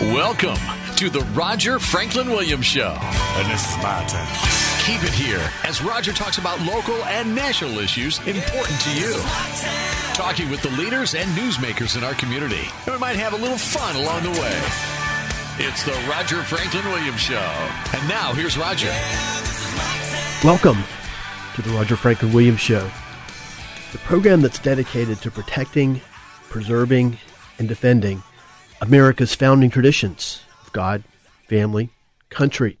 Welcome to the Roger Franklin Williams Show. And this is my turn. Keep it here as Roger talks about local and national issues important to you. Talking with the leaders and newsmakers in our community. And we might have a little fun along the way. It's the Roger Franklin Williams Show. And now here's Roger. Welcome to the Roger Franklin Williams Show, the program that's dedicated to protecting, preserving, and defending America's founding traditions of God, family, country.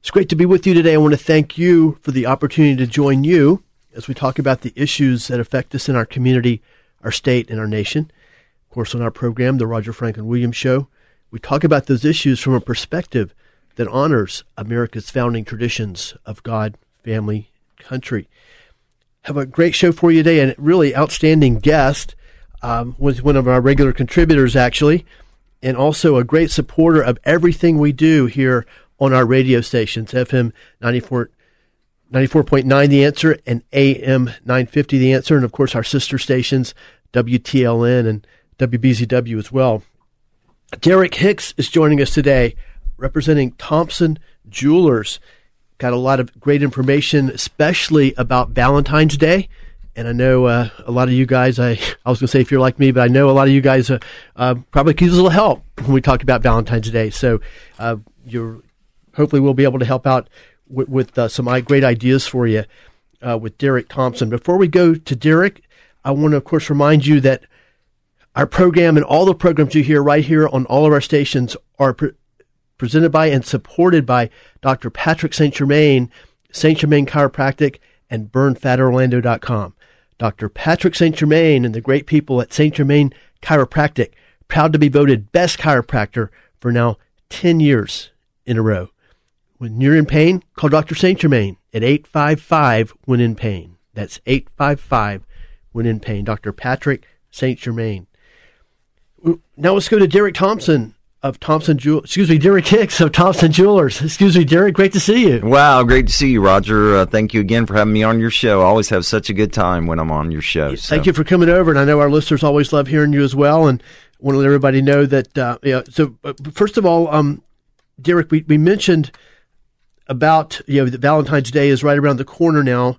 It's great to be with you today. I want to thank you for the opportunity to join you as we talk about the issues that affect us in our community, our state, and our nation. Of course, on our program, The Roger Franklin Williams Show, we talk about those issues from a perspective that honors America's founding traditions of God, family, country. Have a great show for you today and really outstanding guest um, was one of our regular contributors, actually, and also a great supporter of everything we do here on our radio stations, FM 94, 94.9 The Answer and AM 950 The Answer, and of course our sister stations, WTLN and WBZW as well. Derek Hicks is joining us today, representing Thompson Jewelers. Got a lot of great information, especially about Valentine's Day and I know uh, a lot of you guys. I I was going to say if you're like me, but I know a lot of you guys uh, uh, probably could use a little help when we talk about Valentine's Day. So uh, you're hopefully we'll be able to help out with, uh, some great ideas for you uh, with Derek Thompson. Before we go to Derek, I want to of course remind you that our program and all the programs you hear right here on all of our stations are pre- presented by and supported by Dr. Patrick St. Germain, St. Germain Chiropractic, and BurnFatOrlando.com. Dr. Patrick St. Germain and the great people at St. Germain Chiropractic, proud to be voted best chiropractor for now 10 years in a row. When you're in pain, call Dr. St. Germain at 855 when in pain. That's 855 when in pain. Dr. Patrick St. Germain. Now let's go to Derek Thompson of Thompson Jewel. Excuse me, Derek Hicks of Thompson Jewelers. Excuse me, Derek. Great to see you. Wow, great to see you, Roger. Uh, thank you again for having me on your show. I always have such a good time when I'm on your show. So. Thank you for coming over, and I know our listeners always love hearing you as well. And want to let everybody know that. Uh, yeah. So uh, first of all, um, Derek, we, we mentioned about you know that Valentine's Day is right around the corner now,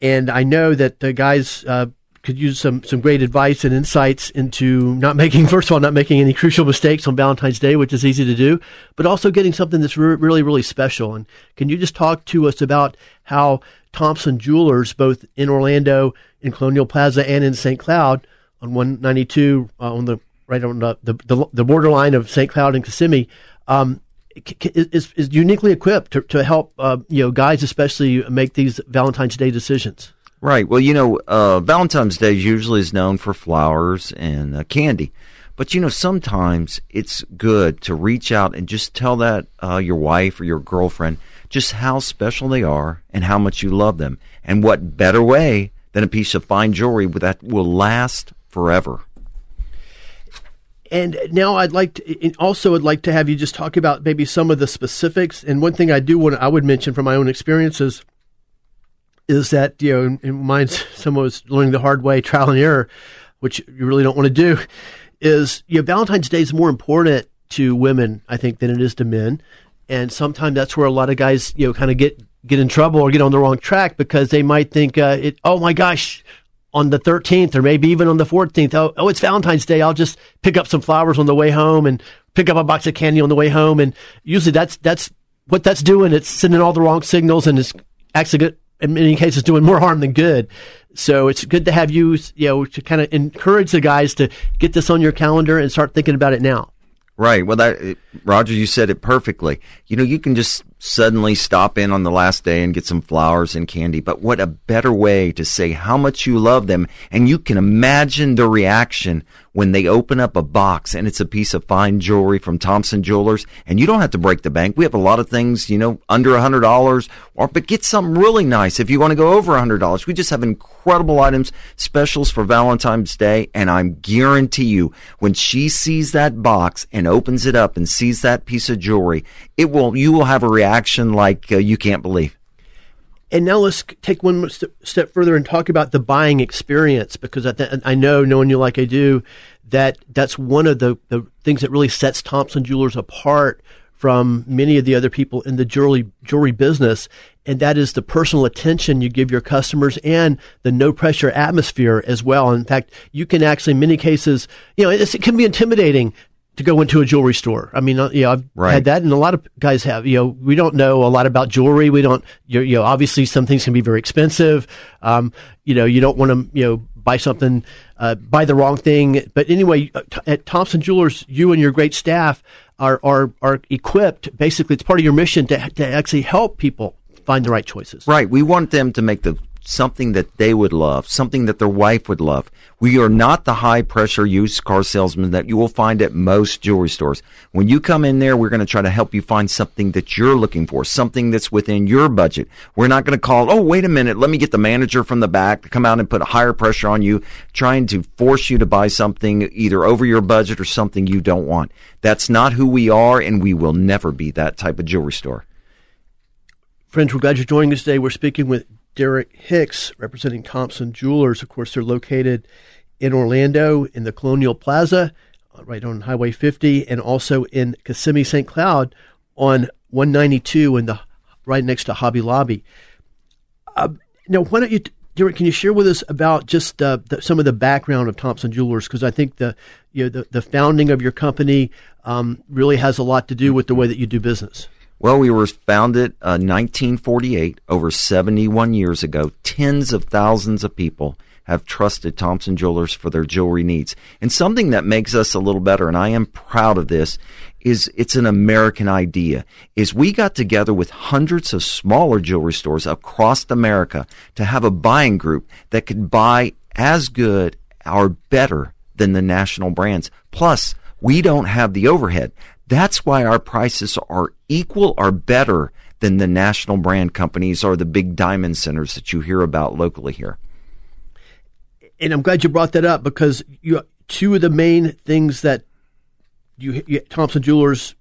and I know that the guys uh, could use some some great advice and insights into not making first of all not making any crucial mistakes on Valentine's Day, which is easy to do, but also getting something that's re- really really special. And can you just talk to us about how Thompson Jewelers, both in Orlando, in Colonial Plaza, and in St. Cloud, on 192 uh, on the right on the, the the borderline of St. Cloud and Kissimmee, um, is is uniquely equipped to, to help uh, you know guys especially make these Valentine's Day decisions. Right. Well, you know, uh, Valentine's Day usually is known for flowers and uh, candy. But, you know, sometimes it's good to reach out and just tell that uh, your wife or your girlfriend just how special they are and how much you love them. And what better way than a piece of fine jewelry that will last forever. And now I'd like to also would like to have you just talk about maybe some of the specifics. And one thing I do want I would mention from my own experiences is that you know, in mine, someone was learning the hard way, trial and error, which you really don't want to do. Is you know, Valentine's Day is more important to women, I think, than it is to men, and sometimes that's where a lot of guys, you know, kind of get get in trouble or get on the wrong track because they might think, uh, it, oh my gosh, on the 13th or maybe even on the 14th, oh, oh, it's Valentine's Day. I'll just pick up some flowers on the way home and pick up a box of candy on the way home. And usually that's, that's what that's doing. It's sending all the wrong signals and it's actually in many cases doing more harm than good. So it's good to have you, you know, to kind of encourage the guys to get this on your calendar and start thinking about it now. Right. Well, that Roger, you said it perfectly. You know, you can just suddenly stop in on the last day and get some flowers and candy. But what a better way to say how much you love them. And you can imagine the reaction when they open up a box and it's a piece of fine jewelry from Thompson Jewelers. And you don't have to break the bank. We have a lot of things, you know, under a hundred dollars or, but get something really nice if you want to go over a hundred dollars. We just have incredible items, specials for Valentine's Day. And I'm guarantee you when she sees that box and opens it up and sees that piece of jewelry, it will, you will have a reaction reaction like uh, you can't believe. And now let's take one step further and talk about the buying experience because I, th- I know, knowing you like I do, that that's one of the, the things that really sets Thompson Jewelers apart from many of the other people in the jewelry jewelry business, and that is the personal attention you give your customers and the no pressure atmosphere as well. In fact, you can actually, in many cases, you know, it can be intimidating to go into a jewelry store. I mean, uh, you know, I've right. had that, and a lot of guys have. You know, we don't know a lot about jewelry. We don't. You know, obviously some things can be very expensive. Um, you know, you don't want to, you know, buy something, uh, buy the wrong thing. But anyway, uh, at Thompson Jewelers, you and your great staff are are are equipped. Basically, it's part of your mission to to actually help people find the right choices. Right. We want them to make the something that they would love, something that their wife would love. We are not the high pressure used car salesman that you will find at most jewelry stores. When you come in there, we're going to try to help you find something that you're looking for, something that's within your budget. We're not going to call, oh, wait a minute, let me get the manager from the back to come out and put a higher pressure on you, trying to force you to buy something either over your budget or something you don't want. That's not who we are, and we will never be that type of jewelry store. Friends, we're glad you're joining us today. We're speaking with Derek Hicks, representing Thompson Jewelers. Of course, they're located in Orlando in the Colonial Plaza, uh, right on Highway 50, and also in Kissimmee St. Cloud on 192 in the right next to Hobby Lobby. Uh, now, why don't you, Derek? Can you share with us about just uh, the, some of the background of Thompson Jewelers? Because I think the you know the, the founding of your company um, really has a lot to do with the way that you do business. Well, we were founded uh, 1948, over 71 years ago. Tens of thousands of people have trusted Thompson Jewelers for their jewelry needs. And something that makes us a little better, and I am proud of this, is it's an American idea. Is we got together with hundreds of smaller jewelry stores across America to have a buying group that could buy as good or better than the national brands. Plus, we don't have the overhead. That's why our prices are equal or better than the national brand companies or the big diamond centers that you hear about locally here. And I'm glad you brought that up because you, two of the main things that you, you Thompson Jewelers,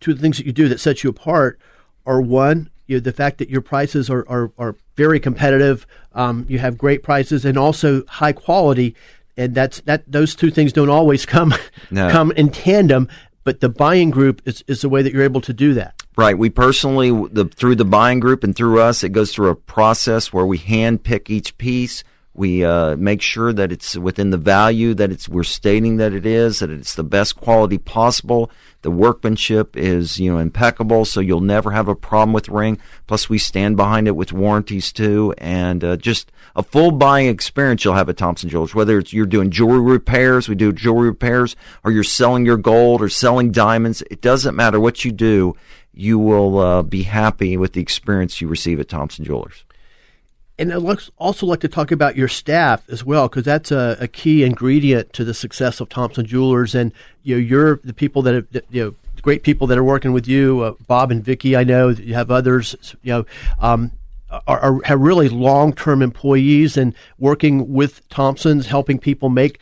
two of the things that you do that sets you apart are one, you know, the fact that your prices are, are, are very competitive. Um, you have great prices and also high quality and that's that. Those two things don't always come no. come in tandem. But the buying group is, is the way that you're able to do that. Right. We personally, the, through the buying group and through us, it goes through a process where we hand pick each piece. We uh, make sure that it's within the value that it's we're stating that it is, that it's the best quality possible, the workmanship is, you know, impeccable, so you'll never have a problem with ring. Plus, we stand behind it with warranties too, and uh, just a full buying experience you'll have at Thompson Jewelers. Whether it's you're doing jewelry repairs, we do jewelry repairs, or you're selling your gold or selling diamonds. It doesn't matter what you do. You will uh, be happy with the experience you receive at Thompson Jewelers. And I'd also like to talk about your staff as well, because that's a, a, key ingredient to the success of Thompson Jewelers. And you know, you're the people that have, you know, great people that are working with you, uh, Bob and Vicky. I know you have others. You know, um, are, are, have really long-term employees and working with Thompsons, helping people make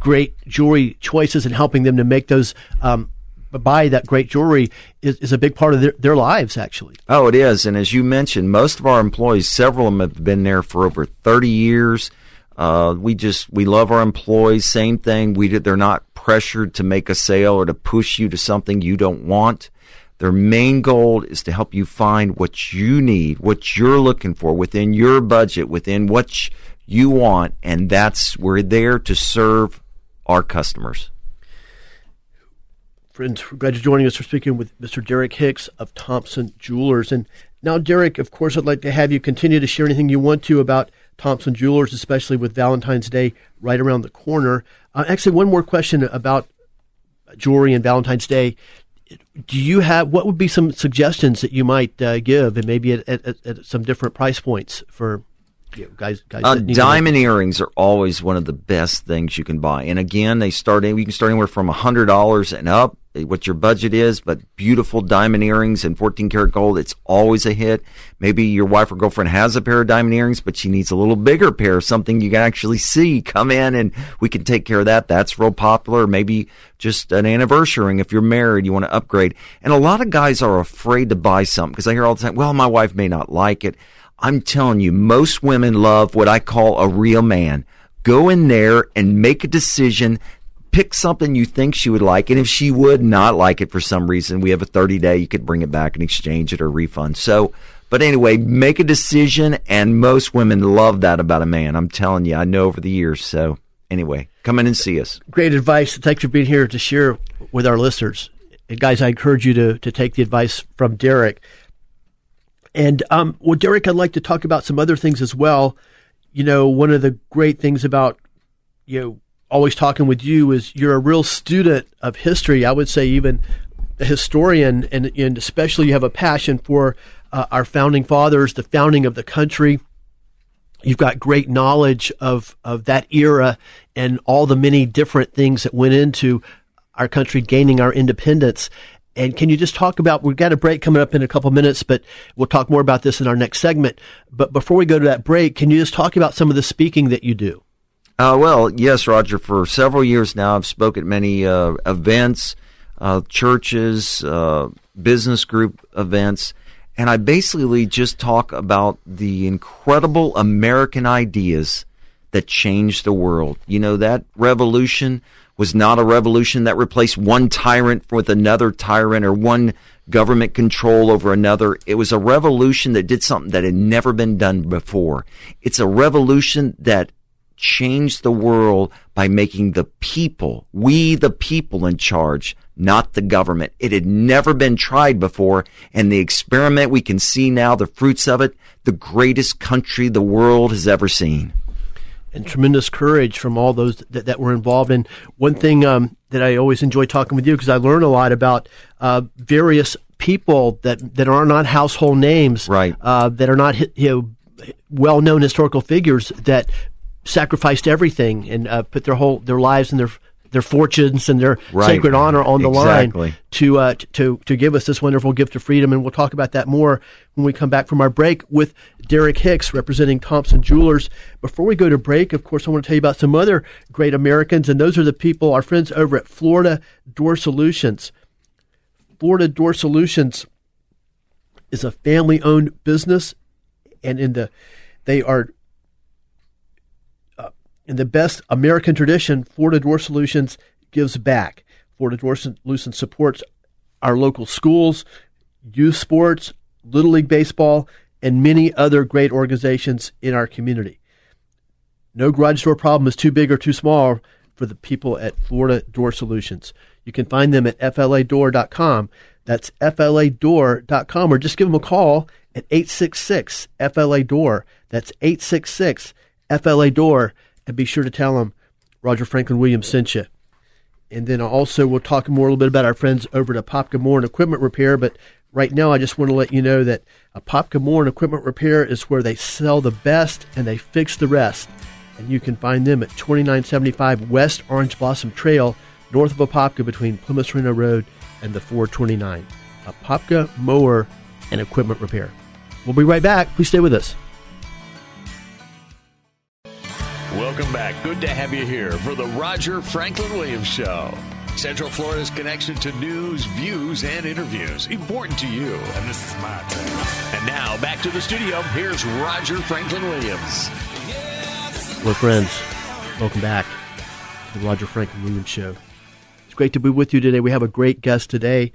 great jewelry choices and helping them to make those um, buy that great jewelry is, is a big part of their, their lives, actually. Oh, it is. And as you mentioned, most of our employees, several of them have been there for over 30 years. Uh, we just, we love our employees. Same thing. We they're not pressured to make a sale or to push you to something you don't want. Their main goal is to help you find what you need, what you're looking for within your budget, within what you want. And that's, we're there to serve our customers. Friends, glad you're joining us. for speaking with Mr. Derek Hicks of Thompson Jewelers. And now, Derek, of course, I'd like to have you continue to share anything you want to about Thompson Jewelers, especially with Valentine's Day right around the corner. Uh, actually, one more question about jewelry and Valentine's Day. do you have what would be some suggestions that you might uh, give, and maybe at, at, at, some different price points for guys? guys uh, diamond earrings are always one of the best things you can buy, and again, they start. You can start anywhere from hundred dollars and up Uh, what your budget is, but beautiful diamond earrings and 14 karat gold, it's always a hit. Maybe your wife or girlfriend has a pair of diamond earrings, but she needs a little bigger pair, something you can actually see. Come in and we can take care of that. That's real popular. Maybe just an anniversary ring if you're married, you want to upgrade. And a lot of guys are afraid to buy something because I hear all the time, well, my wife may not like it. I'm telling you, most women love what I call a real man. Go in there and make a decision pick something you think she would like, and if she would not like it for some reason, we have a 30 day. You could bring it back and exchange it or refund. So, but anyway, make a decision, and most women love that about a man. I'm telling you, I know over the years. So, anyway, come in and see us. Great advice. Thanks for being here to share with our listeners. And guys, I encourage you to to take the advice from Derek. And um, well, Derek, I'd like to talk about some other things as well. You know, one of the great things about you know always talking with you is you're a real student of history. I would say even a historian, and, and especially you have a passion for uh, our founding fathers, the founding of the country. You've got great knowledge of, of that era and all the many different things that went into our country gaining our independence. And can you just talk about, we've got a break coming up in a couple minutes, but we'll talk more about this in our next segment. But before we go to that break, can you just talk about some of the speaking that you do? Uh, well, yes, Roger. For several years now, I've spoken at many uh, events, uh, churches, uh, business group events, and I basically just talk about the incredible American ideas that changed the world. You know, that revolution was not a revolution that replaced one tyrant with another tyrant or one government control over another. It was a revolution that did something that had never been done before. It's a revolution that change the world by making the people, we the people in charge, not the government. It had never been tried before. And the experiment we can see now, the fruits of it, the greatest country the world has ever seen. And tremendous courage from all those that, that were involved. And one thing um, that I always enjoy talking with you because I learn a lot about uh, various people that that are not household names, right? Uh, that are not you know well known historical figures that sacrificed everything and uh, put their whole their lives and their their fortunes and their right. sacred honor on the exactly. line to uh, to to give us this wonderful gift of freedom. And we'll talk about that more when we come back from our break with Derek Hicks representing Thompson Jewelers. Before we go to break, of course, I want to tell you about some other great Americans, and those are the people, our friends over at Florida Door Solutions. Florida Door Solutions is a family-owned business, and in the they are in the best American tradition, Florida Door Solutions gives back. Florida Door Solutions supports our local schools, youth sports, Little League Baseball, and many other great organizations in our community. No garage door problem is too big or too small for the people at Florida Door Solutions. You can find them at fladoor.com. That's fladoor.com, or just give them a call at 866 FLA Door. That's 866 FLA Door and be sure to tell them Roger Franklin Williams sent you. And then also we'll talk more a little bit about our friends over at Apopka Mower and Equipment Repair. But right now, I just want to let you know that Apopka Mower and Equipment Repair is where they sell the best and they fix the rest. And you can find them at 2975 West Orange Blossom Trail, north of Apopka, between Plymouth Reno Road and the 429. Apopka Mower and Equipment Repair. We'll be right back. Please stay with us. Welcome back. Good to have you here for the Roger Franklin Williams Show. Central Florida's connection to news, views, and interviews. Important to you. And this is my turn. And now back to the studio. Here's Roger Franklin Williams. Hello, friends. Welcome back to the Roger Franklin Williams Show. It's great to be with you today. We have a great guest today.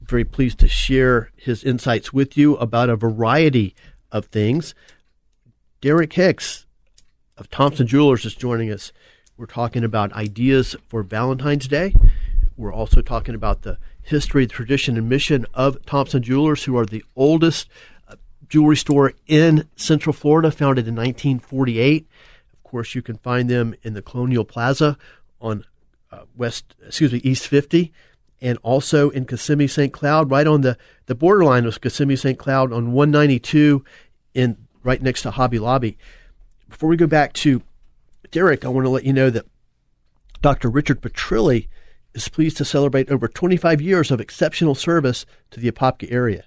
Very pleased to share his insights with you about a variety of things. Derek Hicks of Thompson Jewelers is joining us. We're talking about ideas for Valentine's Day. We're also talking about the history, tradition, and mission of Thompson Jewelers, who are the oldest uh, jewelry store in Central Florida, founded in 1948. Of course, you can find them in the Colonial Plaza on uh, West, excuse me, East 50. and also in Kissimmee St. Cloud, right on the, the borderline of Kissimmee St. Cloud on 192 in right next to Hobby Lobby. Before we go back to Derek, I want to let you know that Dr. Richard Petrilli is pleased to celebrate over 25 years of exceptional service to the Apopka area.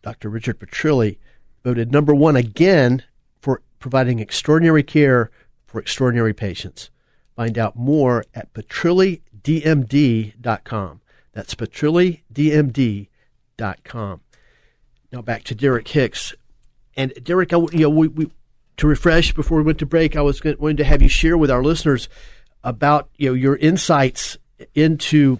Dr. Richard Petrilli voted number one again for providing extraordinary care for extraordinary patients. Find out more at petrillidmd.com. That's petrillidmd.com. Now back to Derek Hicks. And Derek, I, you know, we, we, to refresh before we went to break, I was going to have you share with our listeners about you know your insights into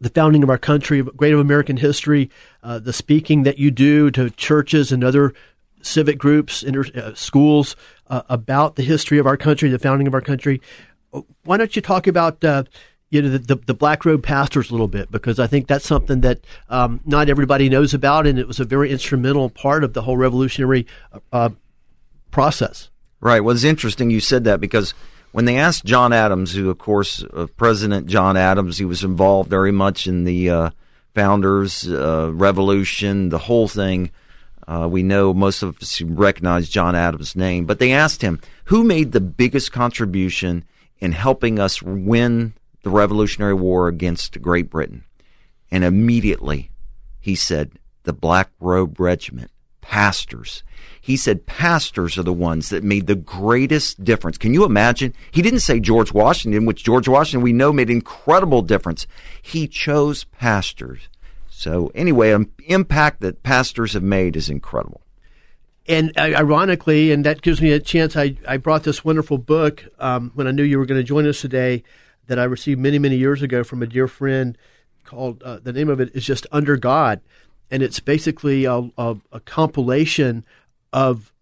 the founding of our country, great of American history, uh, the speaking that you do to churches and other civic groups, inter, uh, schools uh, about the history of our country, the founding of our country. Why don't you talk about uh, you know the, the, the, Black Robe pastors a little bit because I think that's something that um, not everybody knows about, and it was a very instrumental part of the whole revolutionary uh, process. Right. Well, it's interesting you said that because when they asked John Adams, who of course uh, President John Adams, he was involved very much in the uh, founders uh, revolution, the whole thing. Uh, we know most of us recognize John Adams' name, but they asked him who made the biggest contribution in helping us win the Revolutionary War against Great Britain, and immediately he said the Black Robe Regiment, pastors. He said pastors are the ones that made the greatest difference. Can you imagine? He didn't say George Washington, which George Washington we know made incredible difference. He chose pastors. So anyway, an impact that pastors have made is incredible. And uh, ironically, and that gives me a chance, I, I brought this wonderful book um, when I knew you were going to join us today that I received many, many years ago from a dear friend called, uh, the name of it is just Under God. And it's basically a, a, a compilation of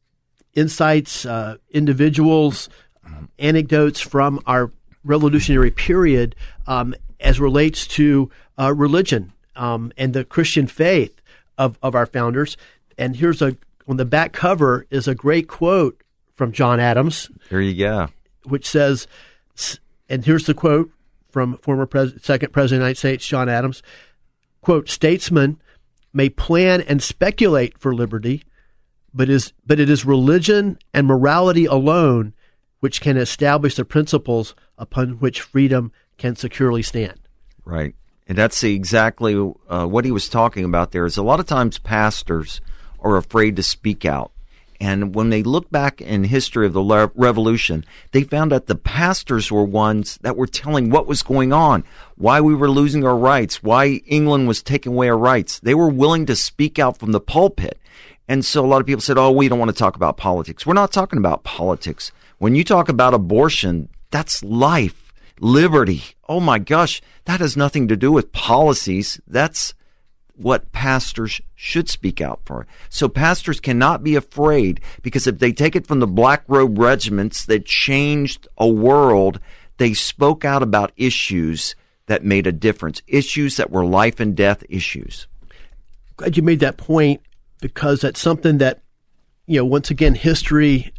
insights, uh, individuals, um, anecdotes from our revolutionary period um, as relates to uh, religion um, and the Christian faith of, of our founders. And here's a on the back cover is a great quote from John Adams. Here you go. Which says, and here's the quote from former pres- second president of the United States, John Adams. Quote, statesmen may plan and speculate for liberty, but is but it is religion and morality alone which can establish the principles upon which freedom can securely stand. Right, and that's exactly uh, what he was talking about. There is a lot of times pastors are afraid to speak out. And when they look back in history of the revolution, they found that the pastors were ones that were telling what was going on, why we were losing our rights, why England was taking away our rights. They were willing to speak out from the pulpit. And so a lot of people said, oh, we don't want to talk about politics. We're not talking about politics. When you talk about abortion, that's life, liberty. Oh my gosh, that has nothing to do with policies. That's what pastors should speak out for. So pastors cannot be afraid because if they take it from the black robe regiments that changed a world, they spoke out about issues that made a difference, issues that were life and death issues. Glad you made that point because that's something that, you know, once again, history,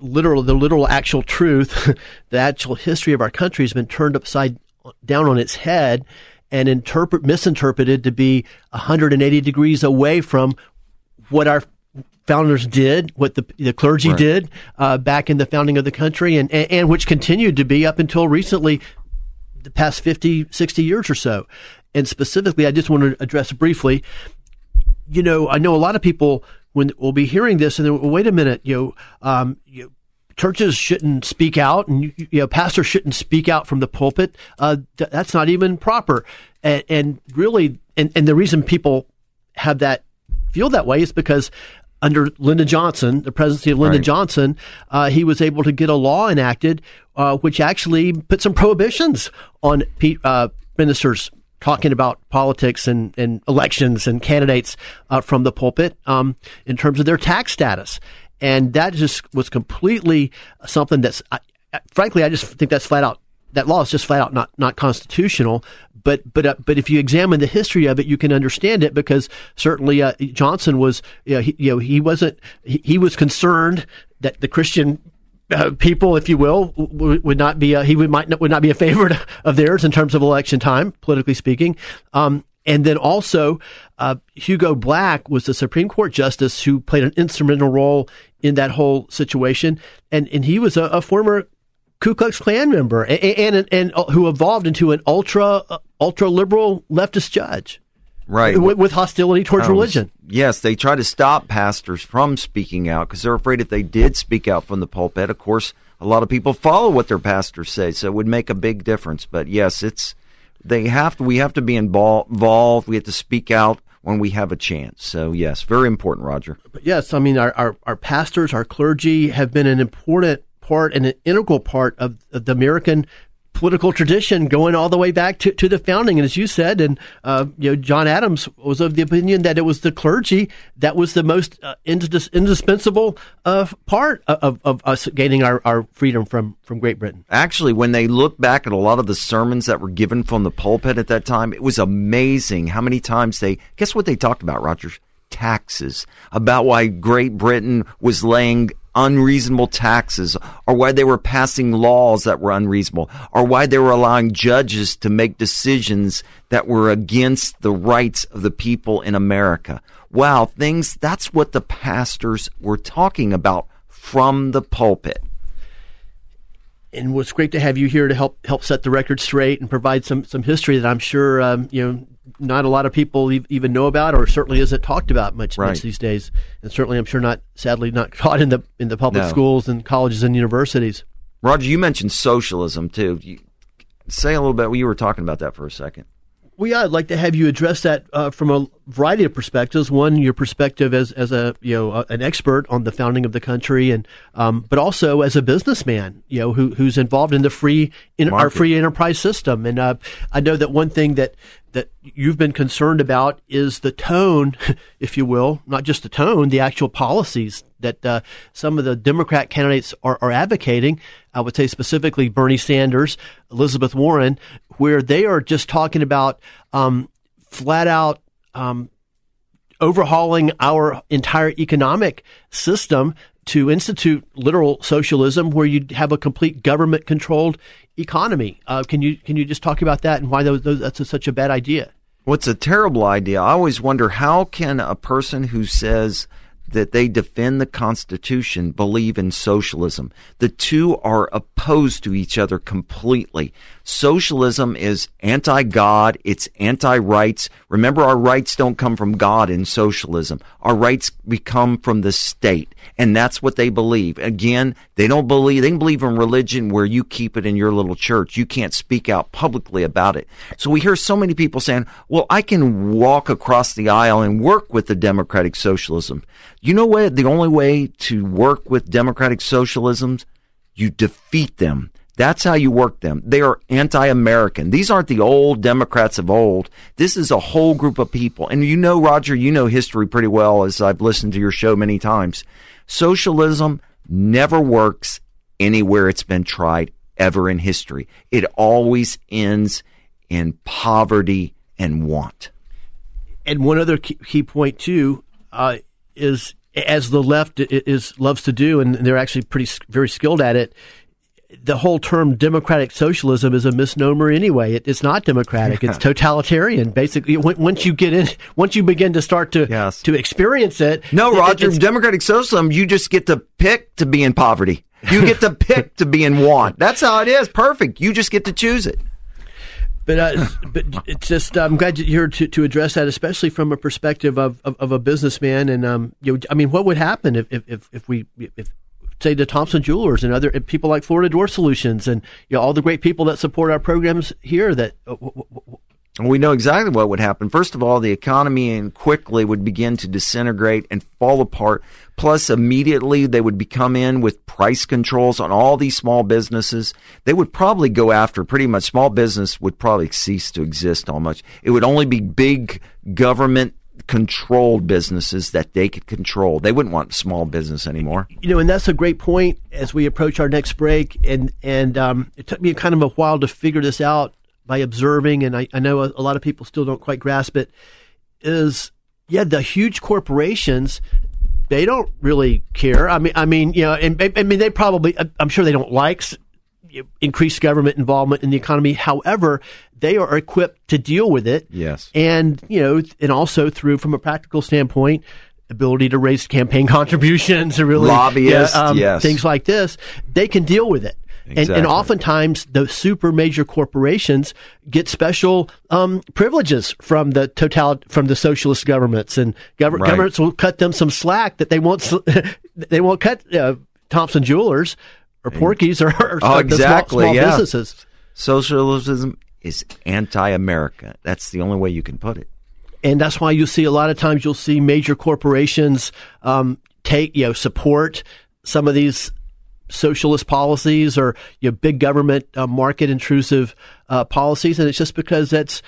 literal, the literal actual truth, the actual history of our country has been turned upside down on its head and interpret, misinterpreted to be 180 degrees away from what our founders did, what the, the clergy right. did uh, back in the founding of the country, and, and, and, which continued to be up until recently, the past 50, 60 years or so. And specifically, I just want to address briefly you know, I know a lot of people when will be hearing this and then, well, wait a minute, you know, um, you, churches shouldn't speak out and you, you, know pastors shouldn't speak out from the pulpit. Uh, th- that's not even proper. And, and really, and, and the reason people have that feel that way is because under Lyndon Johnson, the presidency of Lyndon right. Johnson, uh, he was able to get a law enacted uh, which actually put some prohibitions on uh, ministers talking about politics and, and elections and candidates uh, from the pulpit um, in terms of their tax status. And that just was completely something that's, I, frankly, I just think that's flat out, that law is just flat out not, not constitutional. But, but, uh, but if you examine the history of it, you can understand it because certainly uh, Johnson was, you know, he, you know, he wasn't, he, he was concerned that the Christian uh, people, if you will, w- would not be a, he would might not, would not be a favorite of theirs in terms of election time, politically speaking. Um, and then also, uh, Hugo Black was the Supreme Court justice who played an instrumental role in that whole situation, and and he was a, a former Ku Klux Klan member and, and, and, and uh, who evolved into an ultra uh, ultra liberal leftist judge right with, with hostility towards Um, religion. Yes, they try to stop pastors from speaking out because they're afraid if they did speak out from the pulpit, of course, a lot of people follow what their pastors say, so it would make a big difference. But yes, it's they have to. We have to be involved. We have to speak out when we have a chance. So yes, very important, Roger. But yes, I mean our, our, our pastors, our clergy have been an important part and an integral part of, of the American political tradition going all the way back to, to the founding. And as you said, and uh, you know, John Adams was of the opinion that it was the clergy that was the most uh, indis- indispensable uh, part of, of us gaining our, our freedom from, from Great Britain. Actually, when they look back at a lot of the sermons that were given from the pulpit at that time, it was amazing how many times they guess what they talked about, Rogers? Taxes. About why Great Britain was laying unreasonable taxes, or why they were passing laws that were unreasonable, or why they were allowing judges to make decisions that were against the rights of the people in America. Wow, things, that's what the pastors were talking about from the pulpit. and it's great to have you here to help help set the record straight and provide some some history that I'm sure um, you know not a lot of people even know about, or certainly isn't talked about much, Right. much these days. And certainly, I'm sure not sadly not taught in the in the public No. schools and colleges and universities. Roger, you mentioned socialism too. You, say a little bit. You were talking about that for a second. Well, yeah, I'd like to have you address that uh, from a variety of perspectives. One, your perspective as as a you know a, an expert on the founding of the country, and um, but also as a businessman, you know, who who's involved in the free in our free enterprise system. And uh, I know that one thing that that you've been concerned about is the tone, if you will, not just the tone, the actual policies that uh, some of the Democrat candidates are, are advocating. I would say specifically Bernie Sanders, Elizabeth Warren, where they are just talking about um, flat out um, overhauling our entire economic system to institute literal socialism, where you'd have a complete government controlled economy. Uh, can you can you just talk about that and why those, those, that's a, such a bad idea? What's a terrible idea? I always wonder how can a person who says that they defend the Constitution believe in socialism? The two are opposed to each other completely. Socialism is anti-God. It's anti-rights. Remember, our rights don't come from God in socialism. Our rights become from the state. And that's what they believe. Again, they don't believe, they believe in religion where you keep it in your little church. You can't speak out publicly about it. So we hear so many people saying, well, I can walk across the aisle and work with the democratic socialism. You know what? The only way to work with democratic socialisms, you defeat them. That's how you work them. They are anti-American. These aren't the old Democrats of old. This is a whole group of people. And you know, Roger, you know history pretty well as I've listened to your show many times. Socialism never works anywhere it's been tried ever in history. It always ends in poverty and want. And one other key, key point too uh, is as the left is loves to do, and they're actually pretty very skilled at it. The whole term democratic socialism is a misnomer anyway. It, it's not democratic; it's totalitarian. Basically, once you get in, once you begin to start to Yes. to experience it, No, it- Roger, democratic socialism, you just get to pick to be in poverty. You get to pick to be in want. That's how it is. Perfect. You just get to choose it. But uh, but it's just I'm glad you're here to, to address that, especially from a perspective of, of, of a businessman. And um, you know, I mean, what would happen if if, if, if we if say the Thompson Jewelers and other people like Florida Door Solutions and you know all the great people that support our programs here that uh, we know exactly what would happen. First of all, the economy and quickly would begin to disintegrate and fall apart. Plus, immediately they would become in with price controls on all these small businesses. They would probably go after pretty much small business would probably cease to exist almost. It would only be big government controlled businesses that they could control. They wouldn't want small business anymore. you know, and that's a great point as we approach our next break. And and um, it took me kind of a while to figure this out by observing, and I, I know a, a lot of people still don't quite grasp it. Is yeah, the huge corporations they don't really care. I mean, I mean, you know, and I mean, they probably, I'm sure they don't like increased government involvement in the economy. However, they are equipped to deal with it. Yes. And, you know, and also through, from a practical standpoint, ability to raise campaign contributions or really lobbyists, yeah, um, yes. things like this, they can deal with it. Exactly. And, and, oftentimes, the super major corporations get special um, privileges from the total from the socialist governments, and gov- right. governments will cut them some slack that they won't they won't cut uh, Thompson Jewelers or Porky's or, or oh, exactly, small, small yeah. businesses. Socialism is anti-America. That's the only way you can put it. And that's why you see a lot of times you'll see major corporations um, take you know support some of these socialist policies or you know, big government uh, market intrusive uh, policies, and it's just because that's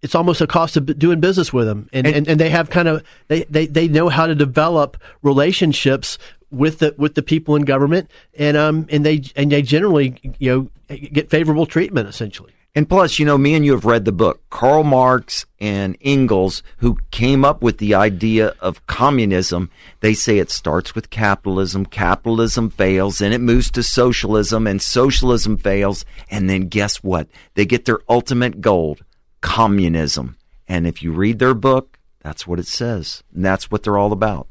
it's almost a cost of doing business with them, and, and, and, and they have kind of they, they, they know how to develop relationships with the with the people in government, and um and they and they generally you know get favorable treatment essentially. And plus, you know, me and you have read the book. Karl Marx and Engels, who came up with the idea of communism, they say it starts with capitalism. Capitalism fails, and it moves to socialism, and socialism fails. And then guess what? They get their ultimate goal communism. And if you read their book, that's what it says. And that's what they're all about.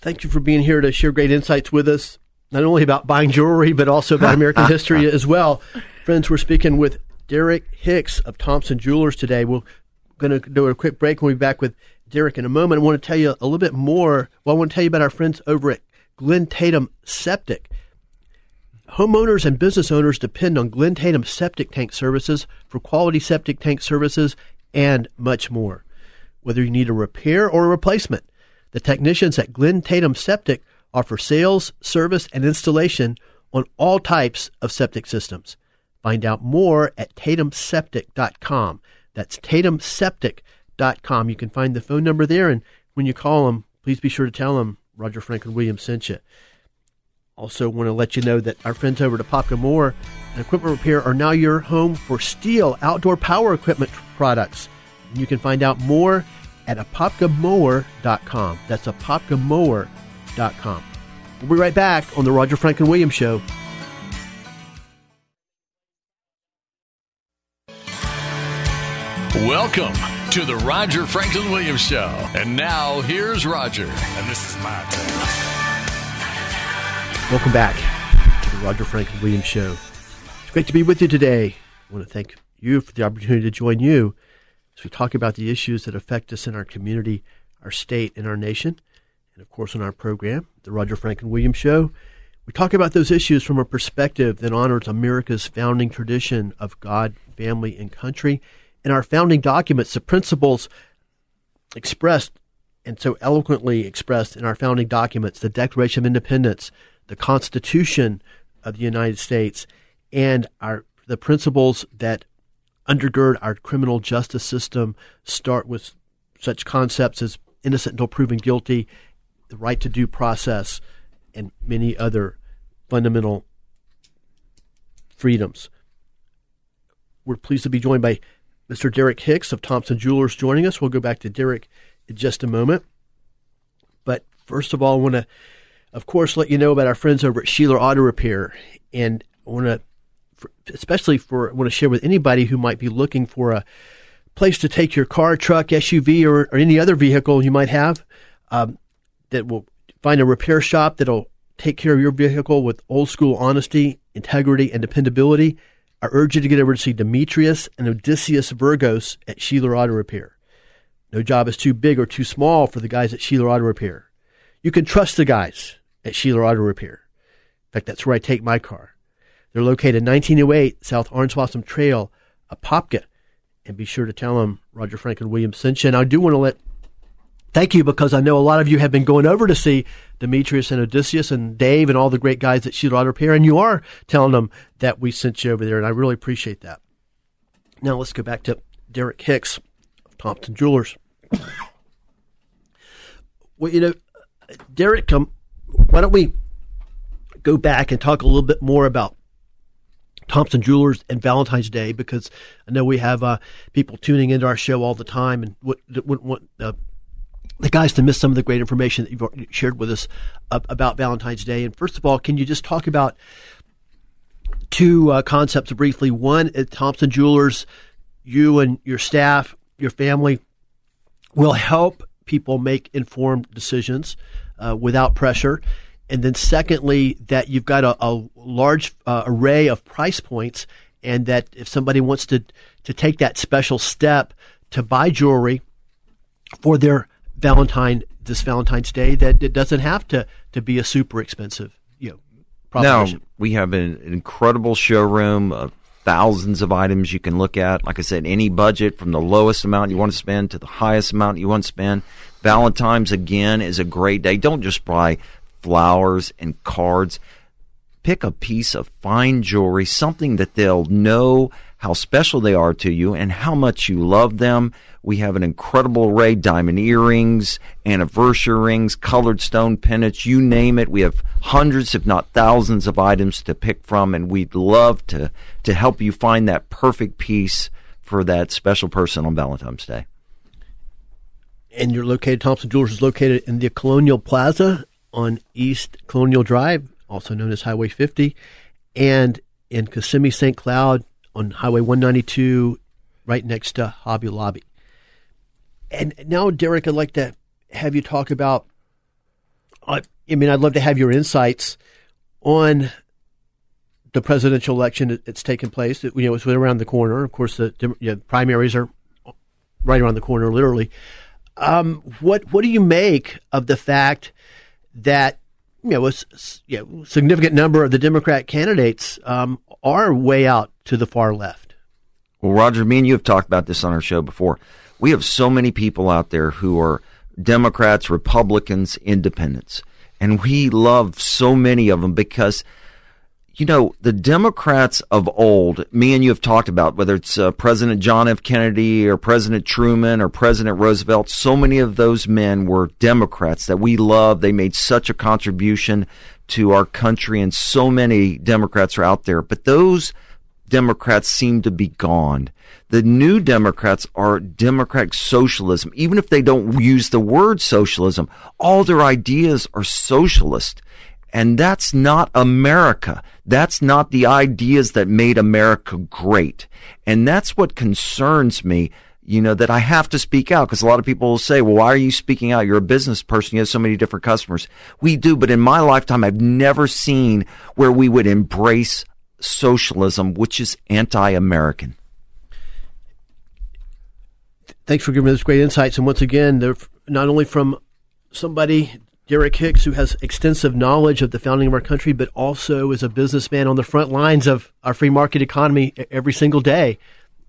Thank you for being here to share great insights with us, not only about buying jewelry, but also about American history as well. Friends, we're speaking with Derek Hicks of Thompson Jewelers today. We're going to do a quick break. We'll be back with Derek in a moment. I want to tell you a little bit more. Well, I want to tell you about our friends over at Glen Tatum Septic. Homeowners and business owners depend on Glen Tatum septic tank services for quality septic tank services and much more. Whether you need a repair or a replacement, the technicians at Glen Tatum Septic offer sales, service, and installation on all types of septic systems. Find out more at tatumseptic.com. That's tatumseptic.com. You can find the phone number there, and when you call them, please be sure to tell them Roger Franklin Williams sent you. Also, want to let you know that our friends over at Apopka Mower and Equipment Repair are now your home for Stihl outdoor power equipment products. And you can find out more at apopkamower.com. That's apopkamower.com. We'll be right back on the Roger Franklin Williams Show. Welcome to the Roger Franklin Williams Show. And now here's Roger. And this is my turn. Welcome back to the Roger Franklin Williams Show. It's great to be with you today. I want to thank you for the opportunity to join you as we talk about the issues that affect us in our community, our state, and our nation. And of course, on our program, the Roger Franklin Williams Show, we talk about those issues from a perspective that honors America's founding tradition of God, family, and country in our founding documents, the principles expressed and so eloquently expressed in our founding documents, the Declaration of Independence, the Constitution of the United States, and our the principles that undergird our criminal justice system start with such concepts as innocent until proven guilty, the right to due process, and many other fundamental freedoms. We're pleased to be joined by Mr. Derek Hicks of Thompson Jewelers joining us. We'll go back to Derek in just a moment. But first of all, I want to, of course, let you know about our friends over at Sheeler Auto Repair. And I want to, especially for, I want to share with anybody who might be looking for a place to take your car, truck, SUV, or, or any other vehicle you might have um, that will find a repair shop that'll take care of your vehicle with old school honesty, integrity, and dependability. I urge you to get over to see Demetrius and Odysseus Virgos at Sheila Auto Repair. No job is too big or too small for the guys at Sheila Auto Repair. You can trust the guys at Sheila Auto Repair. In fact, that's where I take my car. They're located 1908 South Orange Blossom Trail, Apopka. And be sure to tell them Roger Franklin Williams sent you. And I do want to let thank you because I know a lot of you have been going over to see Demetrius and Odysseus and Dave and all the great guys at Sheeler Auto Repair, and you are telling them that we sent you over there, and I really appreciate that. Now let's go back to Derek Hicks Thompson Jewelers. well, you know, Derek, um, why don't we go back and talk a little bit more about Thompson Jewelers and Valentine's Day because I know we have uh, people tuning into our show all the time and what, what uh, the guys to miss some of the great information that you've shared with us about Valentine's Day. And first of all, can you just talk about two uh, concepts briefly? One, at Thompson Jewelers, you and your staff, your family will help people make informed decisions uh, without pressure. And then, secondly, that you've got a, a large uh, array of price points, and that if somebody wants to to take that special step to buy jewelry for their Valentine this Valentine's Day that it doesn't have to to be a super expensive you know proposition. Now we have an, incredible showroom of thousands of items you can look at. Like I said, any budget from the lowest amount you want to spend to the highest amount you want to spend. Valentine's again is a great day. Don't just buy flowers and cards. Pick a piece of fine jewelry, something that they'll know how special they are to you and how much you love them. We have an incredible array diamond earrings, anniversary rings, colored stone pendants, you name it. We have hundreds, if not thousands, of items to pick from, and we'd love to, to help you find that perfect piece for that special person on Valentine's Day. And you're located, Thompson Jewelers is located in the Colonial Plaza on East Colonial Drive, also known as Highway 50, and in Kissimmee St. Cloud, on Highway 192, right next to Hobby Lobby. And now, Derek, I'd like to have you talk about. Uh, I mean, I'd love to have your insights on the presidential election that's taken place. You know, it's right around the corner. Of course, the you know, primaries are right around the corner, literally. Um, what What do you make of the fact that you know a you know, significant number of the Democrat candidates um, are way out to the far left. Well, Roger, me and you have talked about this on our show before. We have so many people out there who are Democrats, Republicans, independents. And we love so many of them because, you know, the Democrats of old, me and you have talked about, whether it's uh, President John F. Kennedy or President Truman or President Roosevelt, so many of those men were Democrats that we love. They made such a contribution to our country, and so many Democrats are out there. But those Democrats seem to be gone. The new Democrats are democratic socialism. Even if they don't use the word socialism, all their ideas are socialist. And that's not America. That's not the ideas that made America great. And that's what concerns me, you know, that I have to speak out because a lot of people will say, well, why are you speaking out? You're a business person. You have so many different customers. We do, but in my lifetime, I've never seen where we would embrace socialism, which is anti American. Thanks for giving us great insights. And once again, they're not only from somebody, Derek Hicks, who has extensive knowledge of the founding of our country, but also is a businessman on the front lines of our free market economy every single day.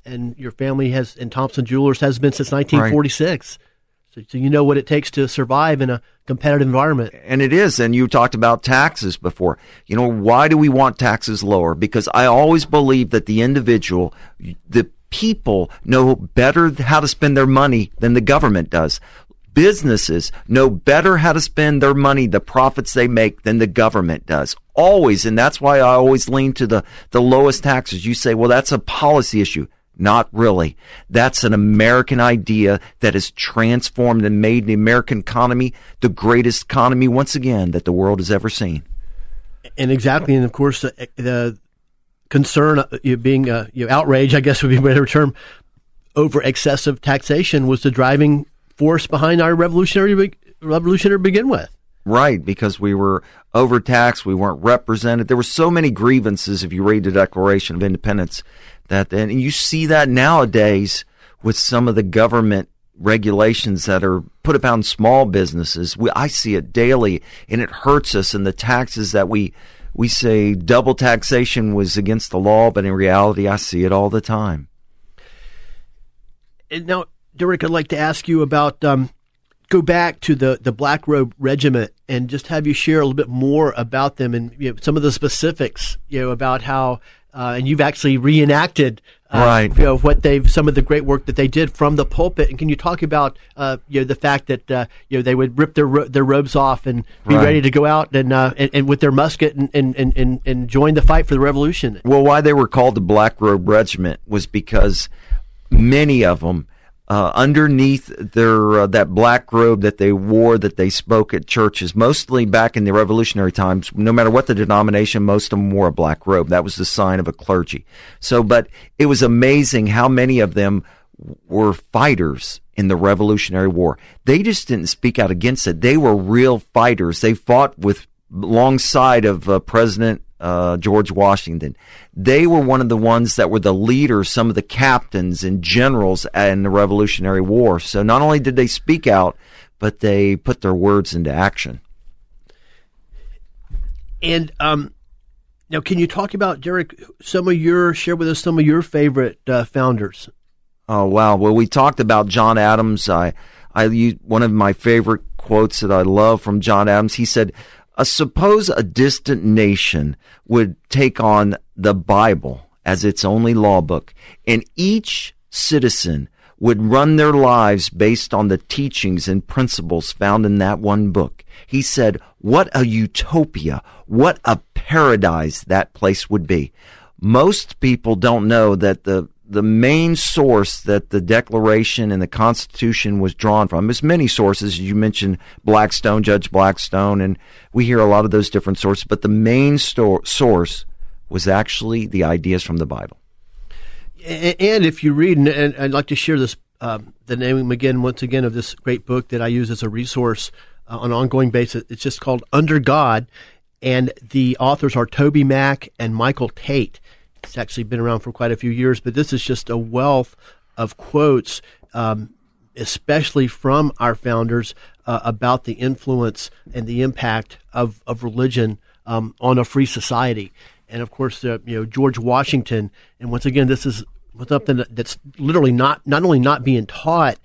And your family has, and Thompson Jewelers has been since 1946. Right. So, so you know what it takes to survive in a competitive environment. And it is. And you talked about taxes before. You know, why do we want taxes lower? Because I always believe that the individual, the people know better how to spend their money than the government does. Businesses know better how to spend their money, the profits they make, than the government does. Always. And that's why I always lean to the, the lowest taxes. You say, well, that's a policy issue. Not really. That's an American idea that has transformed and made the American economy the greatest economy once again that the world has ever seen. And exactly, and of course, the, the concern, uh, you being uh, you know, outrage, I guess would be a better term, over excessive taxation was the driving force behind our revolutionary revolution to begin with. Right, because we were overtaxed, we weren't represented. There were so many grievances if you read the Declaration of Independence that and you see that nowadays with some of the government regulations that are put upon small businesses. We, I see it daily and it hurts us and the taxes that we we say double taxation was against the law, but in reality I see it all the time. And now, Derek, I'd like to ask you about um, go back to the, the Black Robe Regiment and just have you share a little bit more about them and you know, some of the specifics, you know, about how uh, and you've actually reenacted uh, right. you know what they've some of the great work that they did from the pulpit. And can you talk about uh, you know the fact that uh, you know they would rip their ro- their robes off and be right. ready to go out and, uh, and, and with their musket and, and, and, and join the fight for the revolution? Well, why they were called the Black Robe Regiment was because many of them uh, underneath their uh, that black robe that they wore that they spoke at churches, mostly back in the Revolutionary times. No matter what the denomination, most of them wore a black robe. That was the sign of a clergy. So, but it was amazing how many of them were fighters in the Revolutionary War. They just didn't speak out against it. They were real fighters. They fought with alongside of uh, President uh, George Washington. They were one of the ones that were the leaders, some of the captains and generals in the Revolutionary War. So not only did they speak out, but they put their words into action. And um, now, can you talk about Derek? Some of your share with us some of your favorite uh, founders. Oh wow! Well, we talked about John Adams. I, I one of my favorite quotes that I love from John Adams. He said, suppose a distant nation would take on the Bible as its only law book, and each citizen would run their lives based on the teachings and principles found in that one book. He said, what a utopia, what a paradise that place would be. Most people don't know that the the main source that the Declaration and the Constitution was drawn from. There's many sources. You mentioned Blackstone, Judge Blackstone, and we hear a lot of those different sources, but the main sto- source was actually the ideas from the Bible. And if you read, and I'd like to share this, um, the name again, once again, of this great book that I use as a resource uh, on an ongoing basis. It's just called Under God, and the authors are TobyMac and Michael Tait it's actually been around for quite a few years, but this is just a wealth of quotes, um, especially from our founders, uh, about the influence and the impact of, of religion um, on a free society. And of course, uh, you know George Washington. And once again, this is something that's literally not not only not being taught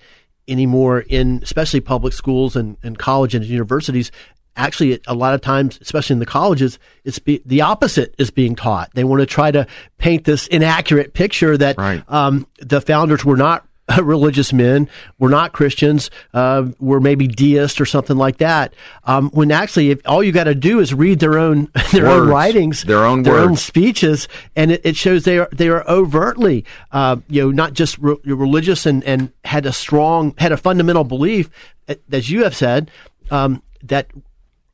anymore in especially public schools and, and college and universities actually a lot of times especially in the colleges it's be, the opposite is being taught they want to try to paint this inaccurate picture that right. um, the founders were not religious men were not christians uh, were maybe deists or something like that um, when actually if all you got to do is read their own their words, own writings their own their words. own speeches and it, it, shows they are they are overtly uh, you know not just re- religious and and had a strong had a fundamental belief as you have said um, that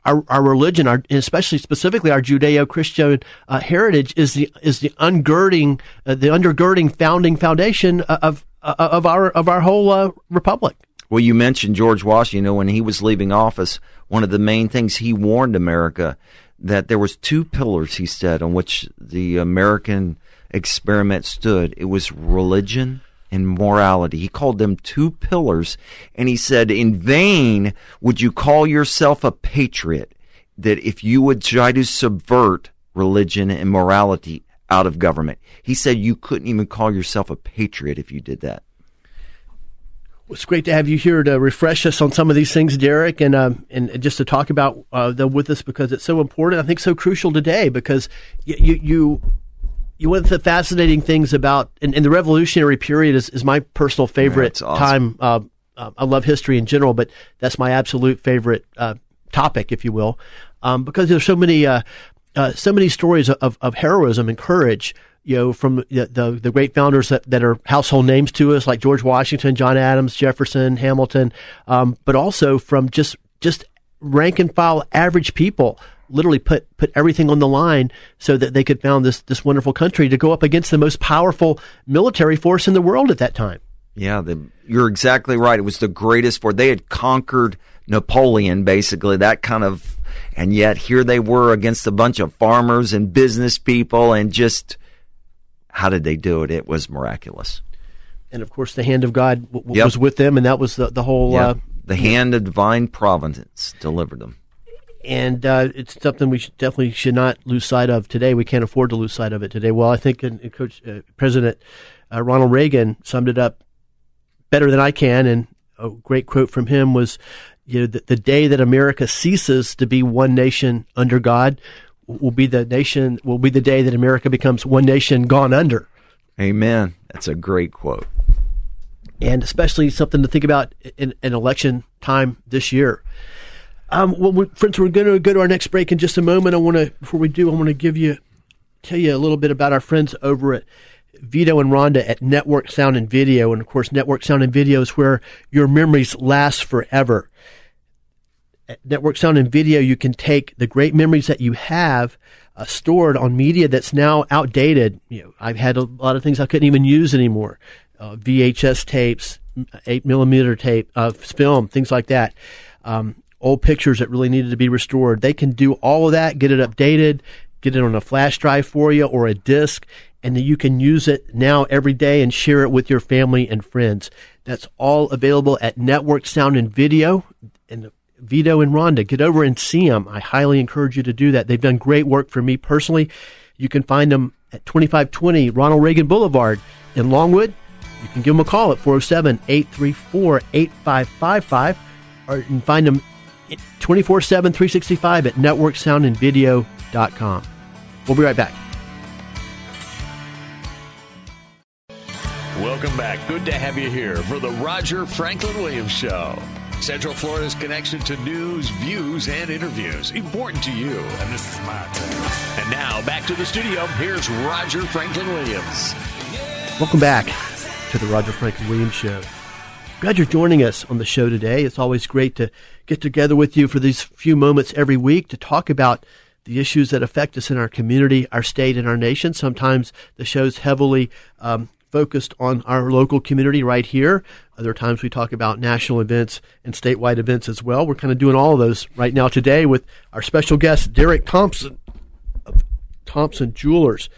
our, our religion, our, especially specifically our Judeo-Christian uh, heritage, is the is the uh, the undergirding founding foundation of uh, of our of our whole uh, republic. Well, you mentioned George Washington. You know, when he was leaving office, one of the main things he warned America that there was two pillars. He said on which the American experiment stood. It was religion and morality. He called them two pillars, and he said, In vain would you call yourself a patriot, that if you would try to subvert religion and morality out of government. He said you couldn't even call yourself a patriot if you did that. It's great to have you here to refresh us on some of these things, Derek, and um, and just to talk about uh, them with us because it's so important. I think so crucial today because you you one of the fascinating things about in, in the revolutionary period is, is my personal favorite awesome. time. Uh, uh, I love history in general, but that's my absolute favorite uh, topic, if you will, um, because there's so many uh, uh, so many stories of, of heroism and courage. You know, from the, the, the great founders that, that are household names to us, like George Washington, John Adams, Jefferson, Hamilton, um, but also from just just rank and file average people literally put put everything on the line so that they could found this this wonderful country to go up against the most powerful military force in the world at that time. Yeah, the, you're exactly right. It was the greatest force. They had conquered Napoleon, basically that kind of, and yet here they were against a bunch of farmers and business people, and just how did they do it? It was miraculous. And of course, the hand of God w- Yep. was with them, and that was the the whole. Yeah, Uh, the hand of divine providence delivered them. And uh, it's something we should, definitely should not lose sight of today. We can't afford to lose sight of it today. Well, I think and, and Coach uh, President uh, Ronald Reagan summed it up better than I can, and a great quote from him was, "You know, the, the day that America ceases to be one nation under God will be the nation will be the day that America becomes one nation gone under." Amen. That's a great quote. and especially something to think about in, in election time this year. Um, well, we, friends, we're going to go to our next break in just a moment. I want to, before we do, I want to give you, tell you a little bit about our friends over at Vito and Rhonda at Network Sound and Video. And of course, Network Sound and Video is where your memories last forever. At Network Sound and Video, you can take the great memories that you have uh, stored on media that's now outdated. You know, I've had a lot of things I couldn't even use anymore. Uh, VHS tapes, eight millimeter tape, uh, film, things like that. Um, old pictures that really needed to be restored. They can do all of that, get it updated, get it on a flash drive for you or a disk, and then you can use it now every day and share it with your family and friends. That's all available at Network Sound and Video. And Vito and Rhonda, get over and see them. I highly encourage you to do that. They've done great work for me personally. You can find them at 2520 Ronald Reagan Boulevard in Longwood. You can give them a call at 407 834 8555 or you can find them 24 7 365 at networksoundandvideo.com. We'll be right back. Welcome back. Good to have you here for the Roger Franklin Williams Show. Central Florida's connection to news, views, and interviews. Important to you. And this is my turn. And now back to the studio. Here's Roger Franklin Williams. Welcome back to the Roger Franklin Williams Show. Glad you're joining us on the show today. It's always great to get together with you for these few moments every week to talk about the issues that affect us in our community, our state, and our nation. Sometimes the show's heavily um, focused on our local community right here. Other times we talk about national events and statewide events as well. We're kind of doing all of those right now today with our special guest, Derek Thompson of Thompson Jewelers.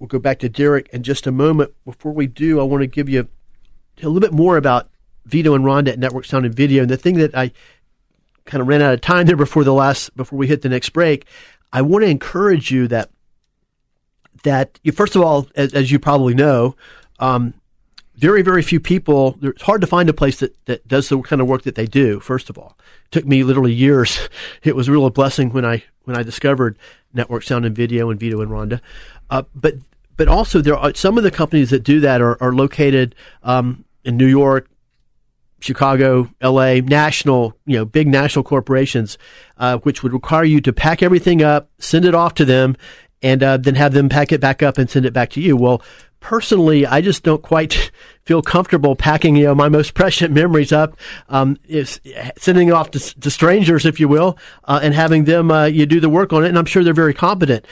We'll go back to Derek in just a moment. Before we do, I want to give you a little bit more about Vito and Rhonda at Network Sound and Video. And the thing that I kind of ran out of time there before the last before we hit the next break, I want to encourage you that that you, first of all, as, as you probably know, um, very very few people. It's hard to find a place that that does the kind of work that they do. First of all, it took me literally years. It was real a blessing when I when I discovered Network Sound and Video and Vito and Rhonda. Uh, but but also there are some of the companies that do that are, are located um, in New York, Chicago, LA, national, you know, big national corporations, uh, which would require you to pack everything up, send it off to them, and uh, then have them pack it back up and send it back to you. Well, personally, I just don't quite feel comfortable packing, you know, my most precious memories up, um, is sending it off to, to strangers, if you will, uh, and having them, uh, you do the work on it. And I'm sure they're very competent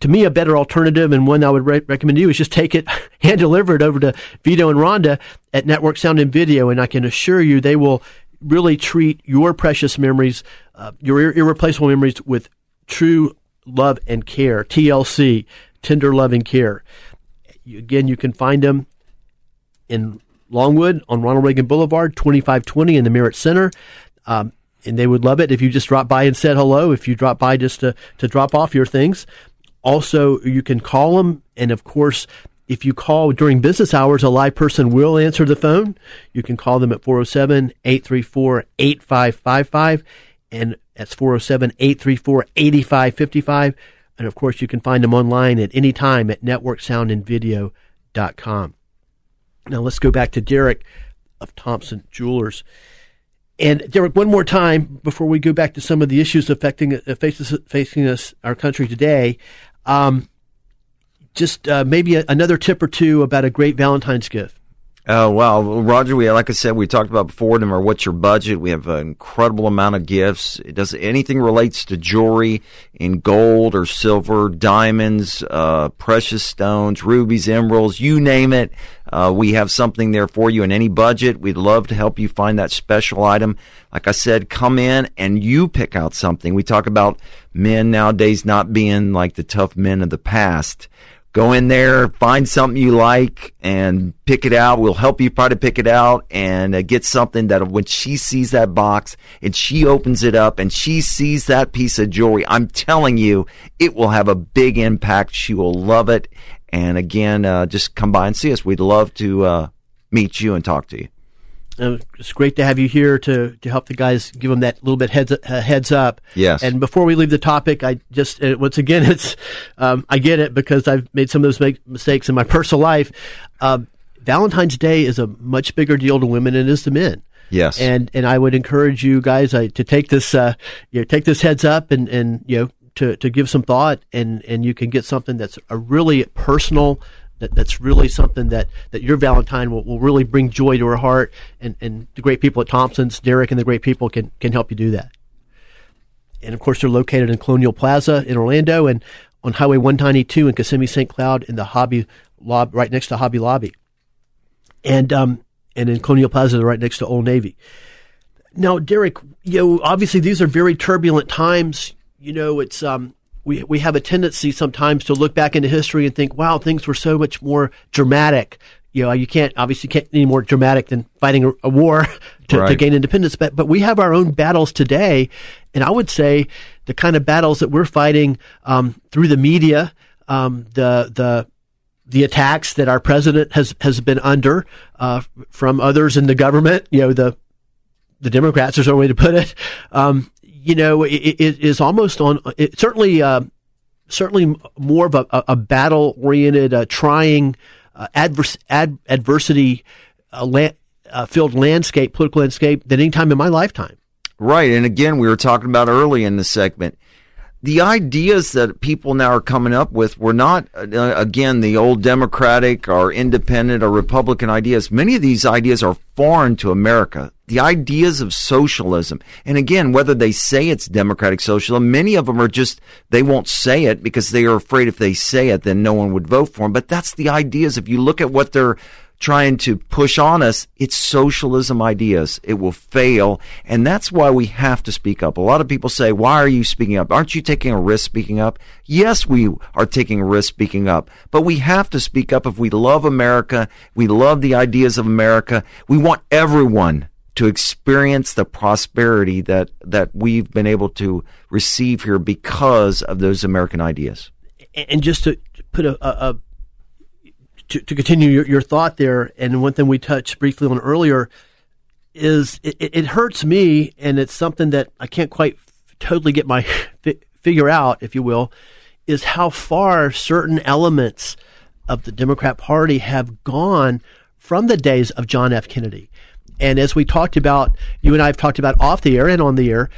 to me, a better alternative and one I would re- recommend to you is just take it and deliver it over to Vito and Rhonda at Network Sound and Video, and I can assure you they will really treat your precious memories, uh, your ir- irreplaceable memories, with true love and care. TLC, tender loving care. Again, you can find them in Longwood on Ronald Reagan Boulevard, 2520 in the Merritt Center. Um, and they would love it if you just drop by and said hello. If you drop by just to, to drop off your things, also, you can call them. And of course, if you call during business hours, a live person will answer the phone. You can call them at 407 834 8555. And that's 407 834 8555. And of course, you can find them online at any time at networksoundandvideo.com. Now, let's go back to Derek of Thompson Jewelers. And Derek, one more time before we go back to some of the issues affecting uh, faces, facing us, our country today. Um, just uh, maybe a, another tip or two about a great Valentine's gift. Uh, well, Roger, we like I said, we talked about before. No matter what's your budget, we have an incredible amount of gifts. It does anything relates to jewelry in gold or silver, diamonds, uh, precious stones, rubies, emeralds, you name it. Uh, we have something there for you in any budget. We'd love to help you find that special item. Like I said, come in and you pick out something. We talk about men nowadays not being like the tough men of the past go in there, find something you like, and pick it out. We'll help you try to pick it out and uh, get something that when she sees that box and she opens it up and she sees that piece of jewelry, I'm telling you, it will have a big impact. She will love it. And again, uh, just come by and see us. We'd love to uh, meet you and talk to you. Uh, it's great to have you here to, to help the guys give them that little bit heads uh, heads up. Yes. And before we leave the topic, I just uh, once again it's um, I get it because I've made some of those make, mistakes in my personal life. Uh, Valentine's Day is a much bigger deal to women than it is to men. Yes. And and I would encourage you guys uh, to take this uh, you know take this heads up and and you know to, to give some thought, and, and you can get something that's a really personal, that, that's really something that, that your Valentine will, will really bring joy to her heart, and, and the great people at Thompson's, Derek and the great people can, can help you do that. And of course, they're located in Colonial Plaza in Orlando and on Highway 192 in Kissimmee St. Cloud in the Hobby Lobby, right next to Hobby Lobby. And, um, and in Colonial Plaza, right next to Old Navy. Now, Derek, you know, obviously these are very turbulent times. You know, it's, um, we, we have a tendency sometimes to look back into history and think, wow, things were so much more dramatic. You know, you can't obviously can't any more dramatic than fighting a, a war to, Right. to gain independence. But but we have our own battles today, and I would say the kind of battles that we're fighting um, through the media, um, the the the attacks that our president has has been under uh, from others in the government. You know the the Democrats, is a way to put it. Um, you know, it, it is almost on. It certainly, uh, certainly more of a, a battle oriented, uh, trying, uh, ad, adversity uh, la- uh, filled landscape, political landscape than any time in my lifetime. Right. And again, we were talking about early in the segment. The ideas that people now are coming up with were not, uh, again, the old Democratic or independent or Republican ideas. Many of these ideas are foreign to America. The ideas of socialism. And again, whether they say it's democratic socialism, many of them are just, they won't say it because they are afraid if they say it, then no one would vote for them. But that's the ideas. If you look at what they're trying to push on us, it's socialism ideas. It will fail. And that's why we have to speak up. A lot of people say, why are you speaking up? Aren't you taking a risk speaking up? Yes, we are taking a risk speaking up, but we have to speak up if we love America. We love the ideas of America. We want everyone to experience the prosperity that, that we've been able to receive here because of those American ideas. and just to put a, a, to, to continue your, your thought there, and one thing we touched briefly on earlier is it, it hurts me, and it's something that I can't quite totally get my fi- figure out, if you will, is how far certain elements of the Democrat Party have gone from the days of John F. Kennedy. And as we talked about, you and I have talked about off the air and on the air,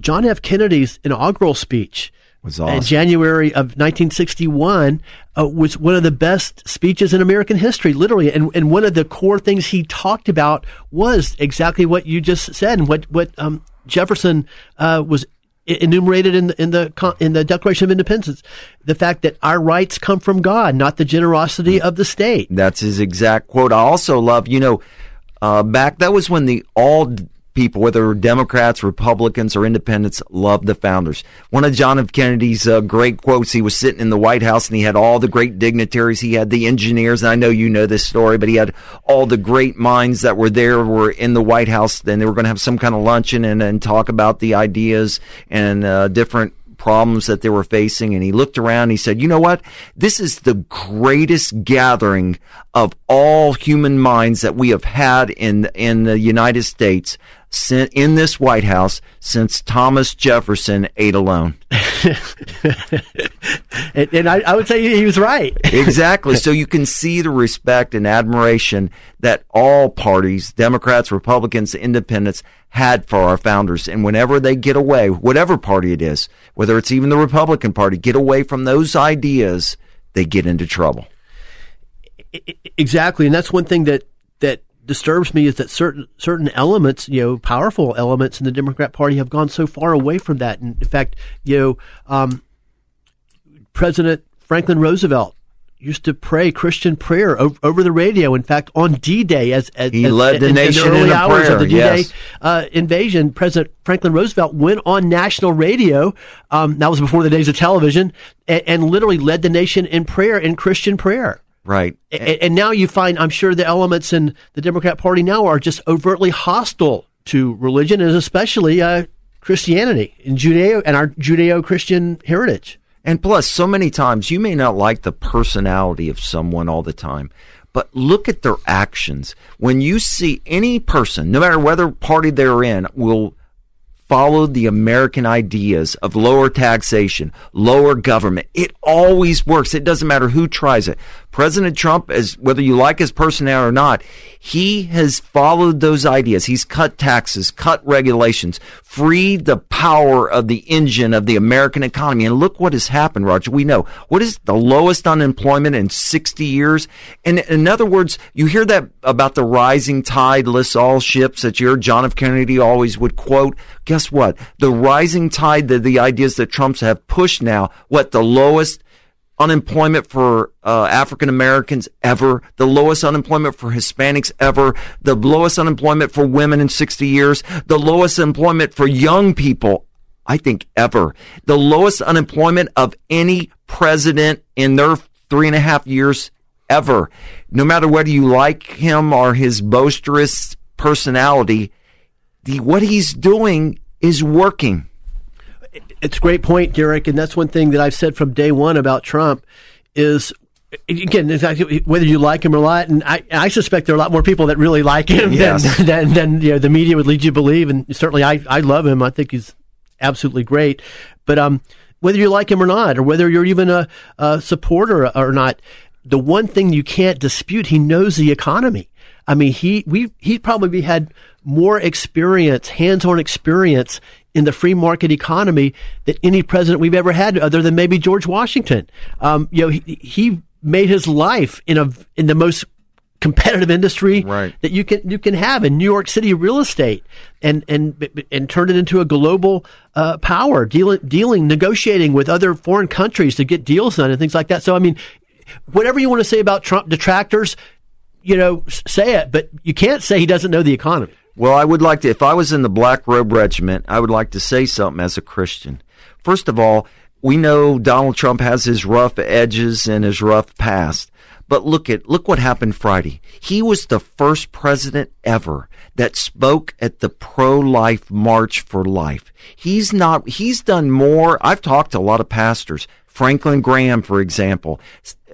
John F. Kennedy's inaugural speech Was in. January of 1961 uh, was one of the best speeches in American history, literally. And, and one of the core things he talked about was exactly what you just said and what, what um, Jefferson uh, was enumerated in the, in the in the Declaration of Independence, the fact that our rights come from God, not the generosity of the state. That's his exact quote. I also love, you know, uh, back that was when the all people, whether Democrats, Republicans, or Independents, loved the founders. One of John F. Kennedy's uh, great quotes. He was sitting in the White House and he had all the great dignitaries. He had the engineers, and I know you know this story, but he had all the great minds that were there were in the White House. Then they were going to have some kind of luncheon and, and talk about the ideas and uh, different problems that they were facing and he looked around and he said, "You know what? This is the greatest gathering of all human minds that we have had in in the United States in this White House since Thomas Jefferson ate alone." And, and I, I would say he was right. exactly. So you can see the respect and admiration that all parties, Democrats, Republicans, Independents, had for our founders. And whenever they get away, whatever party it is, whether it's even the Republican Party, get away from those ideas, they get into trouble. Exactly, and that's one thing that that disturbs me is that certain certain elements, you know, powerful elements in the Democrat Party have gone so far away from that. And in fact, you know, um, President Franklin Roosevelt used to pray Christian prayer over, over the radio. In fact, on D-Day, as, as He as- led the in, nation in the early in a hours prayer, of the D-Day yes. uh, invasion, President Franklin Roosevelt went on national radio. Um, that was before the days of television, and, and literally led the nation in prayer, in Christian prayer. Right. A- And, now you find, I'm sure the elements in the Democrat Party now are just overtly hostile to religion and especially uh, Christianity and Judeo and our Judeo-Christian heritage. And plus, so many times you may not like the personality of someone all the time, but look at their actions. When you see any person, no matter whether party they're in, will follow the American ideas of lower taxation, lower government. It always works. It doesn't matter who tries it. President Trump, as whether you like his personality or not, he has followed those ideas. He's cut taxes, cut regulations, freed the power of the engine of the American economy. And look what has happened, Roger. We know what is the lowest unemployment in 60 years. And in other words, you hear that about the rising tide lifts all ships that your John F. Kennedy always would quote. Guess what? The rising tide, the, the ideas that Trump's have pushed now, what the lowest unemployment for uh, African Americans ever, the lowest unemployment for Hispanics ever, the lowest unemployment for women in 60 years, the lowest employment for young people, I think, ever, the lowest unemployment of any president in their three and a half years ever. No matter whether you like him or his boisterous personality, the, what he's doing is working it's a great point, Derek, and that's one thing that I've said from day one about Trump is again, whether you like him or not, and I, I suspect there are a lot more people that really like him yes. than, than, than you know, the media would lead you to believe. And certainly, I, I love him. I think he's absolutely great. But um, whether you like him or not, or whether you're even a, a supporter or not, the one thing you can't dispute, he knows the economy. I mean, he we he probably had more experience, hands-on experience in the free market economy that any president we've ever had, other than maybe George Washington. Um, you know, he, he made his life in a in the most competitive industry right. that you can you can have in New York City real estate and and and turn it into a global uh, power dealing dealing negotiating with other foreign countries to get deals done and things like that. So I mean, whatever you want to say about Trump detractors, you know, say it, but you can't say he doesn't know the economy. Well, I would like to, if I was in the Black Robe Regiment, I would like to say something as a Christian. First of all, we know Donald Trump has his rough edges and his rough past. But look at look what happened Friday. He was the first president ever that spoke at the pro-life march for life. He's not he's done more. I've talked to a lot of pastors. Franklin Graham, for example,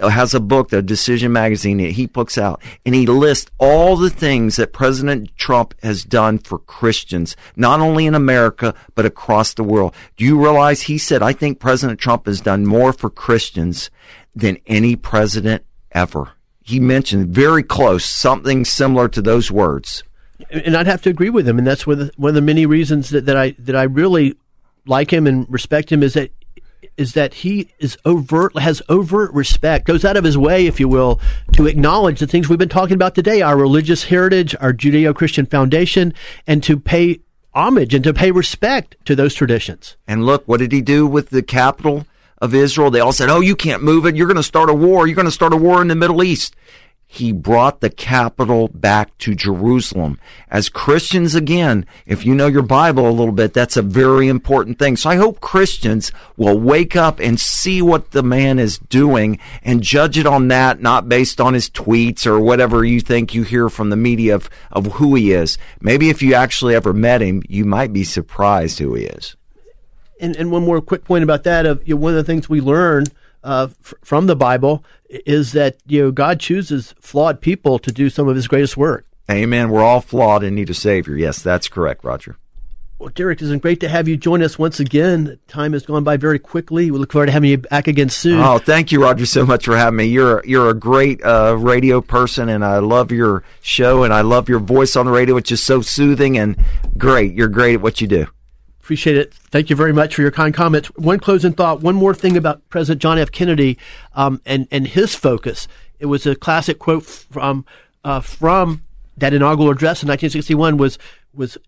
has a book, the Decision Magazine, that he puts out, and he lists all the things that President Trump has done for Christians, not only in America, but across the world. Do you realize he said, I think President Trump has done more for Christians than any president ever? He mentioned very close, something similar to those words. And I'd have to agree with him, and that's one of the, one of the many reasons that, that I that I really like him and respect him is that is that he is overt has overt respect, goes out of his way, if you will, to acknowledge the things we've been talking about today, our religious heritage, our Judeo-Christian foundation, and to pay homage and to pay respect to those traditions. And look, what did he do with the capital of Israel? They all said, "Oh, you can't move it. You're going to start a war. You're going to start a war in the Middle East." He brought the capital back to Jerusalem. As Christians, again, if you know your Bible a little bit, that's a very important thing. So I hope Christians will wake up and see what the man is doing and judge it on that, not based on his tweets or whatever you think you hear from the media of, of who he is. Maybe if you actually ever met him, you might be surprised who he is. And, and one more quick point about that of you know, one of the things we learn uh, f- from the Bible is that you know God chooses flawed people to do some of His greatest work. Amen. We're all flawed and need a Savior. Yes, that's correct, Roger. Well, Derek, it's been great to have you join us once again. Time has gone by very quickly. We look forward to having you back again soon. Oh, thank you, Roger, so much for having me. You're you're a great uh, radio person, and I love your show, and I love your voice on the radio, which is so soothing and great. You're great at what you do. Appreciate it. Thank you very much for your kind comments. One closing thought. One more thing about President John F. Kennedy um, and and his focus. It was a classic quote from uh, from that inaugural address in 1961. Was was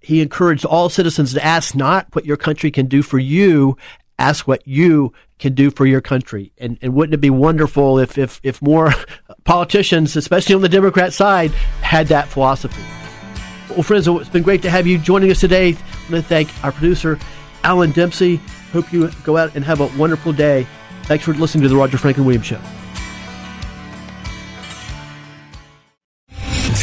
he encouraged all citizens to ask not what your country can do for you, ask what you can do for your country. And, and wouldn't it be wonderful if, if, if more politicians, especially on the Democrat side, had that philosophy? Well, friends, it's been great to have you joining us today. I want to thank our producer, Alan Dempsey. Hope you go out and have a wonderful day. Thanks for listening to the Roger Franklin Williams Show.